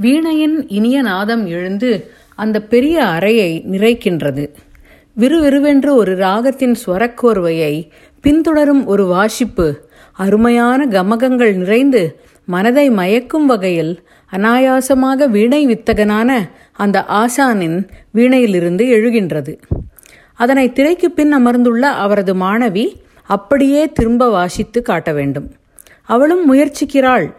வீணையின் இனிய நாதம் எழுந்து அந்த பெரிய அறையை நிறைக்கின்றது. விறுவிறுவென்று ஒரு ராகத்தின் ஸ்வரக்கோர்வையை பின்தொடரும் ஒரு வாசிப்பு அருமையான கமகங்கள் நிறைந்து மனதை மயக்கும் வகையில் அனாயாசமாக வீணை வித்தகனான அந்த ஆசானின் வீணையிலிருந்து எழுகின்றது. அதனை திரைக்கு பின் அமர்ந்துள்ள அவரது மாணவி அப்படியே திரும்ப வாசித்து காட்ட வேண்டும். அவளும் முயற்சிக்கிறாள்.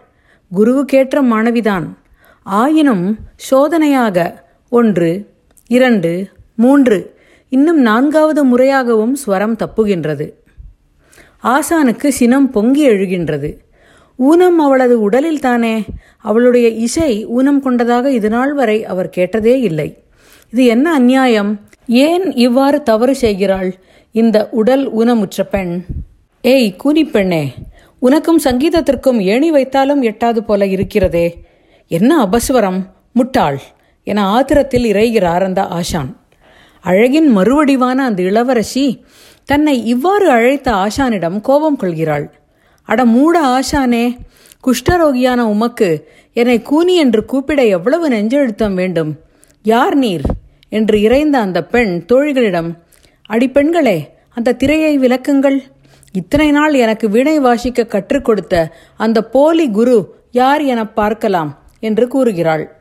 குருவுக்கேற்ற மாணவிதான். ஆயினும் சோதனையாக ஒன்று இரண்டு மூன்று இன்னும் நான்காவது முறையாகவும் ஸ்வரம் தப்புகின்றது. ஆசானுக்கு சினம் பொங்கி எழுகின்றது. ஊனம் அவளது உடலில் தானே அவளுடைய இசை ஊனம் கொண்டதாக இதுநாள் வரை அவர் கேட்டதே இல்லை. இது என்ன அந்நியாயம்? ஏன் இவ்வாறு தவறு செய்கிறாள்? இந்த உடல் ஊனமுற்ற பெண். ஏய் கூனி பெண்ணே உனக்கும் சங்கீதத்திற்கும் ஏணி வைத்தாலும் எட்டாது போல இருக்கிறதே. என்ன அபஸ்வரம்? முட்டாள். என ஆத்திரத்தில் இறைகிறார் அந்த ஆஷான். அழகின் மறுவடிவான அந்த இளவரசி தன்னை இவ்வாறு அழைத்த ஆஷானிடம் கோபம் கொள்கிறாள். அட மூட ஆஷானே குஷ்டரோகியான உமக்கு என்னை கூனி என்று கூப்பிட எவ்வளவு நெஞ்செழுத்தம் வேண்டும்? யார் நீர்? என்று இறைந்த அந்த பெண் தோழிகளிடம் அடிப்பெண்களே அந்த திரையை விளக்குங்கள். இத்தனை நாள் எனக்கு வீணை வாசிக்க கற்றுக் கொடுத்த அந்த போலி குரு யார் என பார்க்கலாம். என்று கூறுகிறாள்.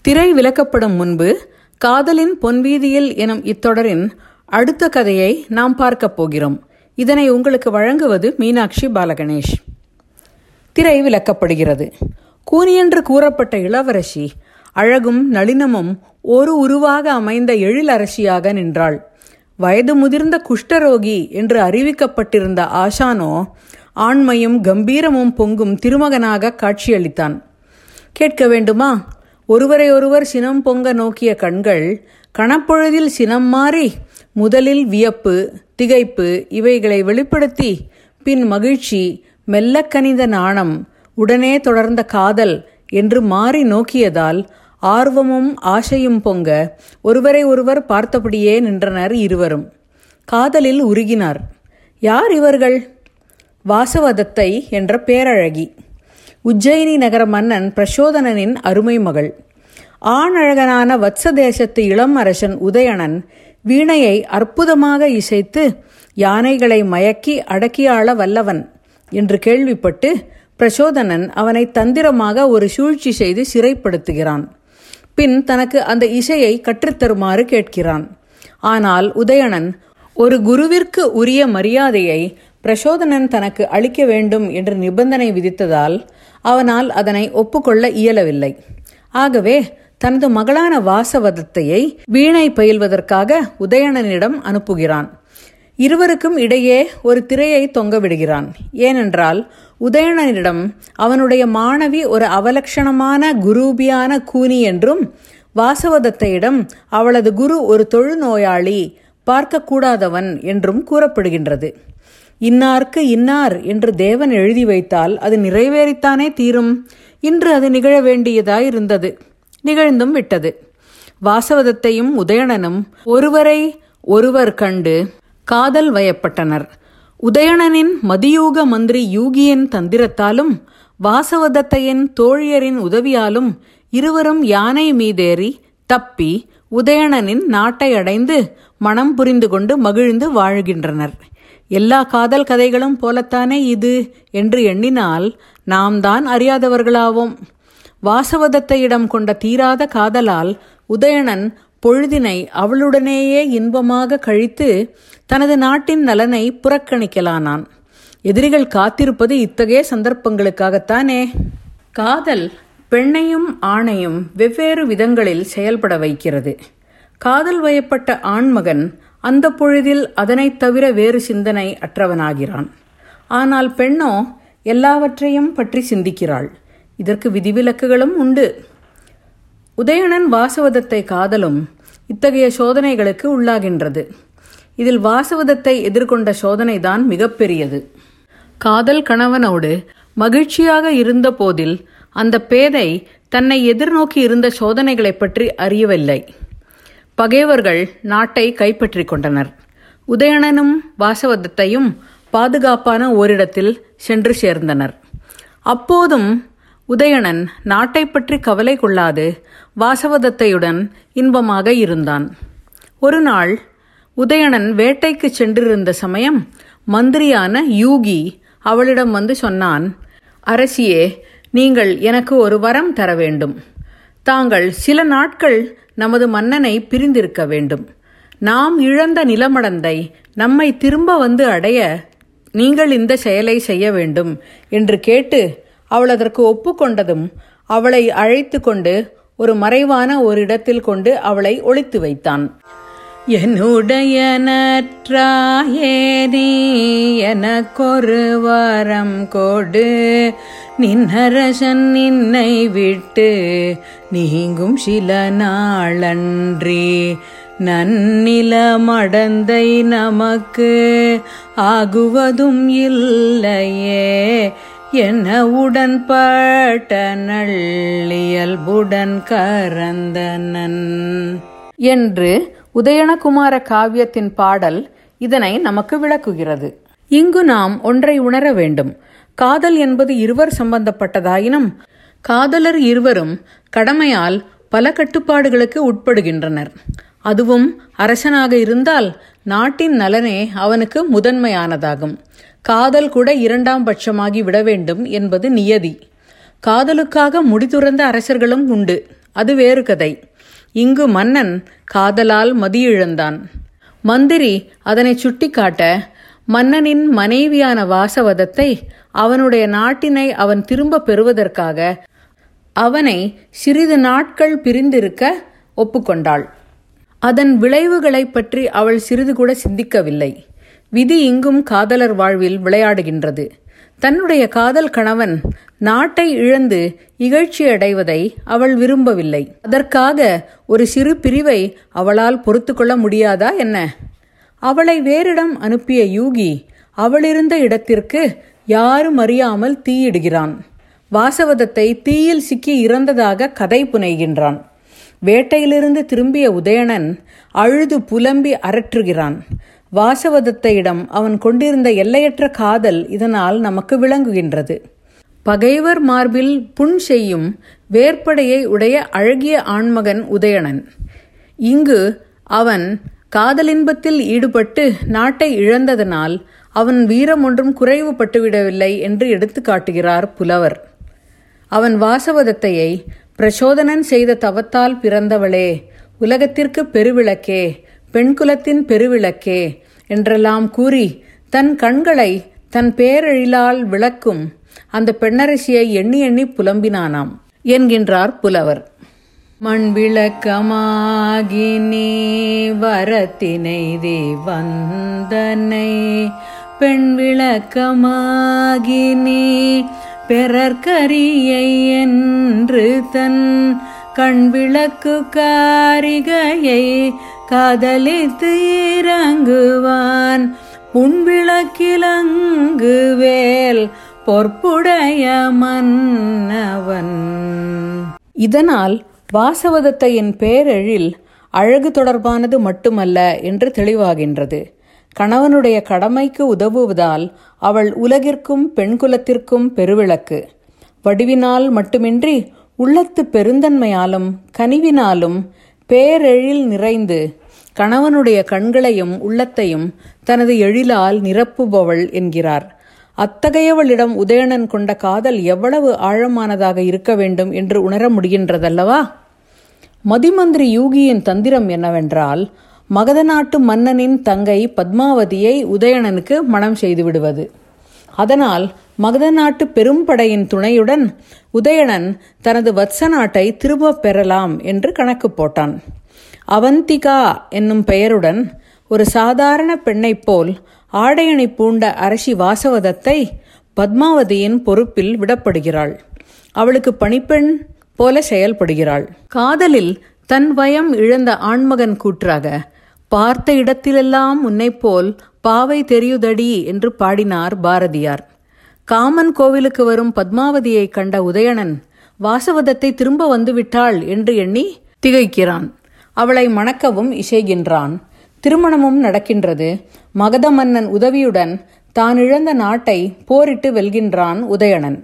திரை விளக்கப்படும் முன்பு காதலின் பொன்வீதியில் எனும் இத்தொடரின் அடுத்த கதையை நாம் பார்க்கப் போகிறோம். இதனை உங்களுக்கு வழங்குவது மீனாட்சி பாலகணேஷ். திரை விளக்கப்படுகிறது. கூனியென்று கூறப்பட்ட இளவரசி அழகும் நளினமும் ஒரு உருவாக அமைந்த எழிலரசியாக நின்றாள். வயது முதிர்ந்த குஷ்டரோகி என்று அறிவிக்கப்பட்டிருந்த ஆஷானோ ஆண்மையும் கம்பீரமும் பொங்கும் திருமகனாக காட்சியளித்தான். கேட்க வேண்டுமா? ஒருவரை ஒருவர் சினம் பொங்க நோக்கிய கண்கள் கணப்பொழுதில் சினம் மாறி முதலில் வியப்பு திகைப்பு இவைகளை வெளிப்படுத்தி பின் மகிழ்ச்சி மெல்ல கனிந்த நாணம் உடனே தொடர்ந்த காதல் என்று மாறி நோக்கியதால் ஆர்வமும் ஆசையும் பொங்க ஒருவரை ஒருவர் பார்த்தபடியே நின்றனர் இருவரும். காதலில் உருகினார். யார் இவர்கள்? வாசவதத்தை என்ற பேரழகி. உஜ்ஜயினி நகர மன்னன் பிரசோதனனின் அருமை மகள். ஆணழகனான வத்ச தேசத்து இளம் அரசன் உதயணன் வீணையை அற்புதமாக இசைத்து யானைகளை மயக்கி அடக்கியாள வல்லவன் என்று கேள்விப்பட்டு பிரசோதனன் அவனை தந்திரமாக ஒரு சூழ்ச்சி செய்து சிறைப்படுத்துகிறான். பின் தனக்கு அந்த இசையை கற்றுத்தருமாறு கேட்கிறான். ஆனால் உதயணன் ஒரு குருவிற்கு உரிய மரியாதையை பிரசோதனன் தனக்கு அளிக்க வேண்டும் என்று நிபந்தனை விதித்ததால் அவனால் அதனை ஒப்புக்கொள்ள இயலவில்லை. ஆகவே தனது மகளான வாசவதத்தையை வீணை பயில்வதற்காக உதயணனிடம் அனுப்புகிறான். இருவருக்கும் இடையே ஒரு திரையை தொங்க விடுகிறான். ஏனென்றால் உதயணனிடம் அவனுடைய மாணவி ஒரு அவலட்சணமான குரூபியான கூனி என்றும் வாசவதத்தையிடம் அவளது குரு ஒரு தொழுநோயாளி பார்க்கக்கூடாதவன் என்றும் கூறப்படுகின்றது. இன்னார்க்கு இன்னார் என்று தேவன் எழுதி வைத்தால் அது நிறைவேறித்தானே தீரும்? இன்று அது நிகழ வேண்டியதாயிருந்தது. நிகழ்ந்தும் விட்டது. வாசவதத்தையும் உதயணனும் ஒருவரை ஒருவர் கண்டு காதல் வயப்பட்டனர். உதயணனின் மதியூக மந்திரி யூகியின் தந்திரத்தாலும் வாசவதத்தையின் தோழியரின் உதவியாலும் இருவரும் யானை மீதேறி தப்பி உதயணனின் நாட்டை அடைந்து மனம் புரிந்து கொண்டு மகிழ்ந்து வாழ்கின்றனர். எல்லா காதல் கதைகளும் போலத்தானே இது என்று எண்ணினால் நாம் தான் அறியாதவர்களாவோம். வாசவதத்தையிடம் கொண்ட தீராத காதலால் உதயணன் பொழுதினை அவளுடனேயே இன்பமாக கழித்து தனது நாட்டின் நலனை புறக்கணிக்கலானான். எதிரிகள் காத்திருப்பது இத்தகைய சந்தர்ப்பங்களுக்காகத்தானே. காதல் பெண்ணையும் ஆணையும் வெவ்வேறு விதங்களில் செயல்பட வைக்கிறது. காதல் வயப்பட்ட ஆண்மகன் அந்த பொழுதில் அதனைத் தவிர வேறு சிந்தனை அற்றவனாகிறான். ஆனால் பெண்ணோ எல்லாவற்றையும் பற்றி சிந்திக்கிறாள். இதற்கு விதிவிலக்குகளும் உண்டு. உதயணன் வாசவதத்தை காதலும் இத்தகைய சோதனைகளுக்கு உள்ளாகின்றது. இதில் வாசவதத்தை எதிர்கொண்ட சோதனைதான் மிகப்பெரியது காதல் கணவனோடு மகிழ்ச்சியாக இருந்த போதில் அந்த பேதை தன்னை எதிர்நோக்கி இருந்த சோதனைகளைப் பற்றி அறியவில்லை. பகைவர்கள் நாட்டை கைப்பற்றிக் கொண்டனர். உதயணனும் வாசவதத்தையும் பாதுகாப்பான ஓரிடத்தில் சென்று சேர்ந்தனர். அப்போதும் உதயணன் நாட்டை பற்றி கவலை கொள்ளாது வாசவதத்தையுடன் இன்பமாக இருந்தான். ஒரு நாள் உதயணன் வேட்டைக்கு சென்றிருந்த சமயம் மந்திரியான யூகி அவளிடம் வந்து சொன்னான் அரசியே நீங்கள் எனக்கு ஒரு வரம் தர வேண்டும். தாங்கள் சில நாட்கள் நமது மன்னனை பிரிந்திருக்க வேண்டும். நாம் இழந்த நிலமடந்தை நம்மை திரும்ப வந்து அடைய நீங்கள் இந்த செயலை செய்ய வேண்டும் என்று கேட்டு அவள் அதற்கு ஒப்புக்கொண்டதும் அவளை அழைத்து கொண்டு ஒரு மறைவான ஒரு இடத்தில் கொண்டு அவளை ஒழித்து வைத்தான். என்னுடைய நற்றாயே நீ எனக்கொரு வரம் கொடு. நின்னரசன் நின்னை விட்டு நீங்கும் சில நாளன்றி. நன்னில மடந்தை நமக்கு ஆகுவதும் இல்லையே. என்ன உடன்பட்ட நள்ளியல்புடன் கரந்தனன் என்று உதயணகுமார காவியத்தின் பாடல் இதனை நமக்கு விளக்குகிறது. இங்கு நாம் ஒன்றை உணர வேண்டும். காதல் என்பது இருவர் சம்பந்தப்பட்டதாயினும் காதலர் இருவரும் கடமையால் பல கட்டுப்பாடுகளுக்கு உட்படுகின்றனர். அதுவும் அரசனாக இருந்தால் நாட்டின் நலனே அவனுக்கு முதன்மையானதாகும். காதல் கூட இரண்டாம் பட்சமாகி விட வேண்டும் என்பது நியதி. காதலுக்காக முடிதுறந்த அரசர்களும் உண்டு. அது வேறு கதை. இங்கு மன்னன் காதலால் மதியிழந்தான். மந்திரி அதனை சுட்டிக்காட்ட மன்னனின் மனைவியான வாசவதத்தை அவனுடைய நாட்டினை அவன் திரும்ப பெறுவதற்காக அவனை சிறிது நாட்கள் பிரிந்திருக்க ஒப்புக்கொண்டாள். அதன் விளைவுகளைப் பற்றி அவள் சிறிது கூட சிந்திக்கவில்லை. விதி இங்கும் காதலர் வாழ்வில் விளையாடுகின்றது. தன்னுடைய காதல் கணவன் நாட்டை இழந்து இகழ்ச்சி அடைவதை அவள் விரும்பவில்லை. அதற்காக ஒரு சிறு பிரிவை அவளால் பொறுத்து கொள்ள முடியாதா என்ன? அவளை வேறிடம் அனுப்பிய யூகி அவளிருந்த இடத்திற்கு யாரும் அறியாமல் தீயிடுகிறான். வாசவதத்தை தீயில் சிக்கி இறந்ததாக கதை புனைகின்றான். வேட்டையிலிருந்து திரும்பிய உதயணன் அழுது புலம்பி அரற்றுகிறான். வாசவதத்தையிடம் அவன் கொண்டிருந்த எல்லையற்ற காதல் இதனால் நமக்கு விளங்குகின்றது. பகைவர் மார்பில் புண் செய்யும் வேற்படையை உடைய அழகிய ஆண்மகன் உதயணன். இங்கு அவன் காதலின்பத்தில் ஈடுபட்டு நாட்டை இழந்ததனால் அவன் வீரம் ஒன்றும் குறைவுபட்டுவிடவில்லை என்று எடுத்து காட்டுகிறார் புலவர். அவன் வாசவதத்தையை பிரச்சோதனன் செய்த தவத்தால் பிறந்தவளே உலகத்திற்கு பெருவிளக்கே பெண்குலத்தின் பெருவிளக்கே என்றெல்லாம் கூறி தன் கண்களை தன் பேரெழிலால் விளக்கும் அந்த பெண்ணரசியை எண்ணி எண்ணி புலம்பினானாம் என்கின்றார் புலவர். மண் விளக்கமாகி நீ வரத்தினை வந்தனை பெண் விளக்கமாகி நீ பெறற்கரியை என்று தன் கண் விளக்கு காரிகையை காதலித்து இறங்குவான். உன் வேல் பொற்புடைய மன்னவன். இதனால் வாசவதத்தையின் பேரெழில் அழகு தொடர்பானது மட்டுமல்ல என்று தெளிவாகின்றது. கணவனுடைய கடமைக்கு உதவுவதால் அவள் உலகிற்கும் பெண்குலத்திற்கும் பெருவிளக்கு. வடிவினால் மட்டுமின்றி உள்ளத்து பெருந்தன்மையாலும் கனிவினாலும் பேரெழில் நிறைந்து கணவனுடைய கண்களையும் உள்ளத்தையும் தனது எழிலால் நிரப்புபவள் என்கிறார். அத்தகையவளிடம் உதயணன் கொண்ட காதல் எவ்வளவு ஆழமானதாக இருக்க வேண்டும் என்று உணர முடிகின்றதல்லவா? மதிமந்திரி யூகியின் தந்திரம் என்னவென்றால் மகத நாட்டு மன்னனின் தங்கை பத்மாவதியை உதயணனுக்கு மணம் செய்து விடுவது. அதனால் மகத நாட்டு பெரும்படையின் துணையுடன் உதயணன் தனது வத்ச நாட்டை திரும்பப் பெறலாம் என்று கணக்கு போட்டான். அவந்திகா என்னும் பெயருடன் ஒரு சாதாரண பெண்ணைப் போல் ஆடையணி பூண்ட அரசி வாசவதத்தை பத்மாவதியின் பொறுப்பில் விடப்படுகிறாள். அவளுக்கு பணிப்பெண் போல செயல்படுகிறாள். காதலில் தன் வயம் இழந்த ஆண்மகன் கூற்றாக பார்த்த இடத்திலெல்லாம் உன்னைப்போல் பாவை தெரியுதடி என்று பாடினார் பாரதியார். காமன் கோவிலுக்கு வரும் பத்மாவதியை கண்ட உதயணன் வாசவதத்தை திரும்ப வந்துவிட்டாள் என்று எண்ணி திகைக்கிறான். அவளை மணக்கவும் இசைகின்றான். திருமணமும் நடக்கின்றது. மகத மன்னன் உதவியுடன் தான் இழந்த நாட்டை போரிட்டு வெல்கின்றான் உதயணன்.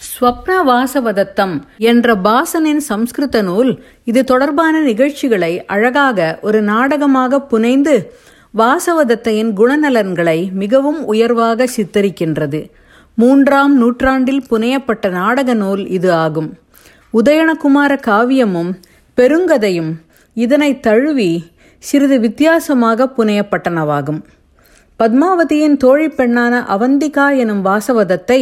ஸ்வப்ன வாசவதத்தம் என்ற பாசனின் சம்ஸ்கிருத நூல் இது தொடர்பான நிகழ்ச்சிகளை அழகாக ஒரு நாடகமாக புனைந்து வாசவதத்தையின் குணநலன்களை மிகவும் உயர்வாக சித்தரிக்கின்றது. மூன்றாம் நூற்றாண்டில் புனையப்பட்ட நாடக நூல் இது ஆகும். உதயணகுமார காவியமும் பெருங்கதையும் இதனை தழுவி சிறிது வித்தியாசமாக புனையப்பட்டனவாகும். பத்மாவதியின் தோழி பெண்ணான அவந்திகா எனும் வாசவதத்தை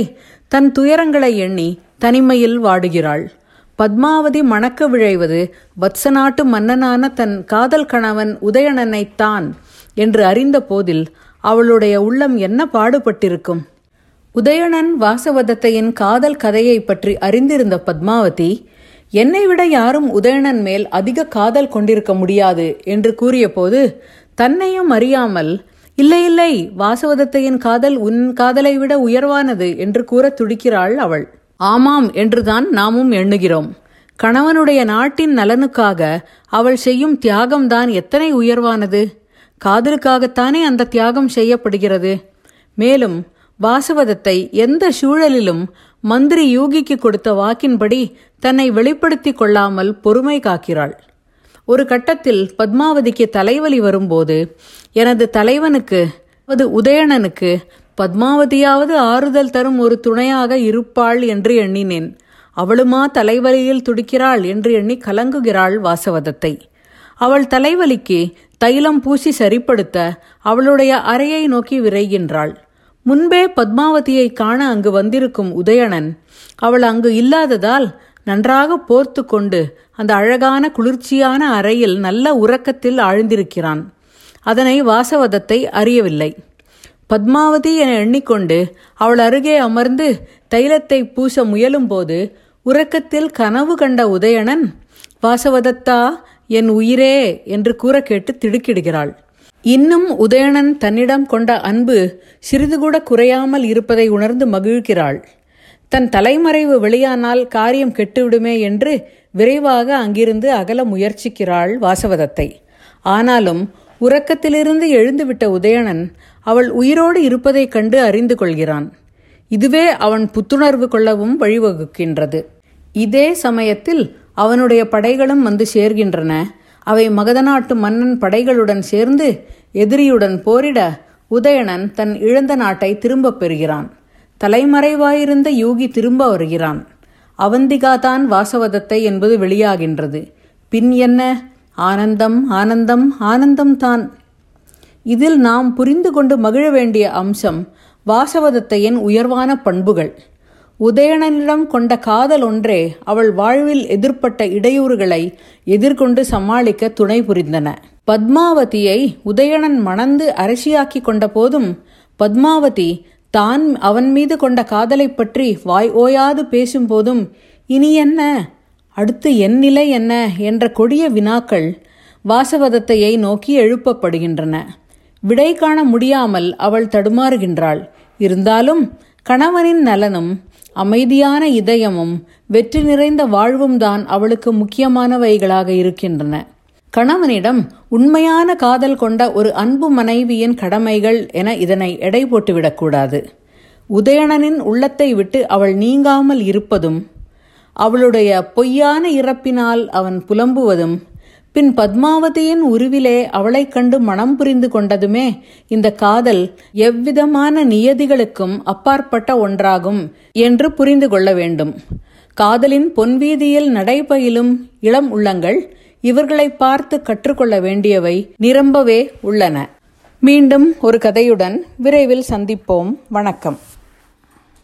தன் துயரங்களை எண்ணி தனிமையில் வாடுகிறாள். பத்மாவதி மணக்க விழைவது வத்சநாட்டு மன்னனான தன் காதல் கணவன் உதயணனைத்தான் என்று அறிந்த போதில் அவளுடைய உள்ளம் என்ன பாடுபட்டிருக்கும்? உதயணன் வாசவதத்தையின் காதல் கதையை பற்றி அறிந்திருந்த பத்மாவதி என்னை விட யாரும் உதயணன் மேல் அதிக காதல் கொண்டிருக்க முடியாது என்று கூறியபோது தன்னையும் அறியாமல் இல்லை இல்லை வாசவதத்தையின் காதல் உன் காதலை விட உயர்வானது என்று கூற துடிக்கிறாள் அவள். ஆமாம் என்றுதான் நாமும் எண்ணுகிறோம். கணவனுடைய நாட்டின் நலனுக்காக அவள் செய்யும் தியாகம்தான் எத்தனை உயர்வானது? காதலுக்காகத்தானே அந்த தியாகம் செய்யப்படுகிறது? மேலும் வாசவதத்தை எந்த சூழலிலும் மந்திரி யூகிக்கு கொடுத்த வாக்கின்படி தன்னை வெளிப்படுத்திக் கொள்ளாமல் பொறுமை காக்கிறாள். ஒரு கட்டத்தில் பத்மாவதிக்கு தலைவலி வரும்போது எனது தலைவனுக்கு அது உதயணனுக்கு பத்மாவதியாவது ஆறுதல் தரும் ஒரு துணையாக இருப்பாள் என்று எண்ணினேன். அவளுமா தலைவலியில் துடிக்கிறாள் என்று எண்ணி கலங்குகிறாள் வாசவதத்தை. அவள் தலைவலிக்கு தைலம் பூசி சரிப்படுத்த அவளுடைய அறையை நோக்கி விரைகின்றாள். முன்பே பத்மாவதியை காண அங்கு வந்திருக்கும் உதயணன் அவள் அங்கு இல்லாததால் நன்றாக போர்த்து கொண்டு அந்த அழகான குளிர்ச்சியான அறையில் நல்ல உறக்கத்தில் ஆழ்ந்திருக்கிறான். அதனை வாசவதத்தை அறியவில்லை. பத்மாவதி என எண்ணிக்கொண்டு அவள் அருகே அமர்ந்து தைலத்தை பூச முயலும்போது உறக்கத்தில் கனவு கண்ட உதயணன் வாசவதத்தா என் உயிரே என்று கூற கேட்டு திடுக்கிடுகிறாள். இன்னும் உதயணன் தன்னிடம் கொண்ட அன்பு சிறிது கூட குறையாமல் இருப்பதை உணர்ந்து மகிழ்கிறாள். தன் தலைமறைவு வெளியானால் காரியம் கெட்டுவிடுமே என்று விரைவாக அங்கிருந்து அகல முயற்சிக்கிறாள் வாசவதத்தை. ஆனாலும் உறக்கத்திலிருந்து எழுந்துவிட்ட உதயணன் அவள் உயிரோடு இருப்பதைக் கண்டு அறிந்து கொள்கிறான். இதுவே அவன் புத்துணர்வு கொள்ளவும் வழிவகுக்கின்றது. இதே சமயத்தில் அவனுடைய படைகளும் வந்து சேர்கின்றன. அவை மகத நாட்டு மன்னன் படைகளுடன் சேர்ந்து எதிரியுடன் போரிட உதயணன் தன் இழந்த நாட்டை திரும்பப் பெறுகிறான். தலைமறைவாயிருந்த யூகி திரும்ப வருகிறான். அவந்திகா தான் வாசவதத்தை என்பது வெளியாகின்றது. பின் என்ன? ஆனந்தம் ஆனந்தம் ஆனந்தம்தான் இதில் நாம் புரிந்து கொண்டு மகிழ வேண்டிய அம்சம் வாசவதத்தையின் உயர்வான பண்புகள். உதயணனிடம் கொண்ட காதல் ஒன்றே அவள் வாழ்வில் எதிர்ப்பட்ட இடையூறுகளை எதிர்கொண்டு சமாளிக்க துணை புரிந்தன. பத்மாவதியை உதயணன் மணந்து அரசியாக்கி கொண்ட போதும் பத்மாவதி தான் அவன் மீது கொண்ட காதலை பற்றி வாய் ஓயாது பேசும்போதும் இனி என்ன? அடுத்து என் நிலை என்ன? என்ற கொடிய வினாக்கள் வாசவதத்தையை நோக்கி எழுப்பப்படுகின்றன. விடை காண முடியாமல் அவள் தடுமாறுகின்றாள். இருந்தாலும் கணவனின் நலனும் அமைதியான இதயமும் வெற்றி நிறைந்த வாழ்வும் தான் அவளுக்கு முக்கியமானவைகளாக இருக்கின்றன. கணவனிடம் உண்மையான காதல் கொண்ட ஒரு அன்பு மனைவியின் கடமைகள் என இதனை எடை போட்டுவிடக்கூடாது உதயணனின் உள்ளத்தை விட்டு அவள் நீங்காமல் இருப்பதும் அவளுடைய பொய்யான இறப்பினால் அவன் புலம்புவதும் பின் பத்மாவதியின் உருவிலே அவளைக் கண்டு மனம் புரிந்து கொண்டதுமே இந்த காதல் எவ்விதமான நியதிகளுக்கும் அப்பாற்பட்ட ஒன்றாகும் என்று புரிந்து கொள்ள வேண்டும். காதலின் பொன்வீதியில் நடைபயிலும் இளம் உள்ளங்கள் இவர்களை பார்த்து கற்றுக்கொள்ள வேண்டியவை நிரம்பவே உள்ளன. மீண்டும் ஒரு கதையுடன் விரைவில் சந்திப்போம். வணக்கம்.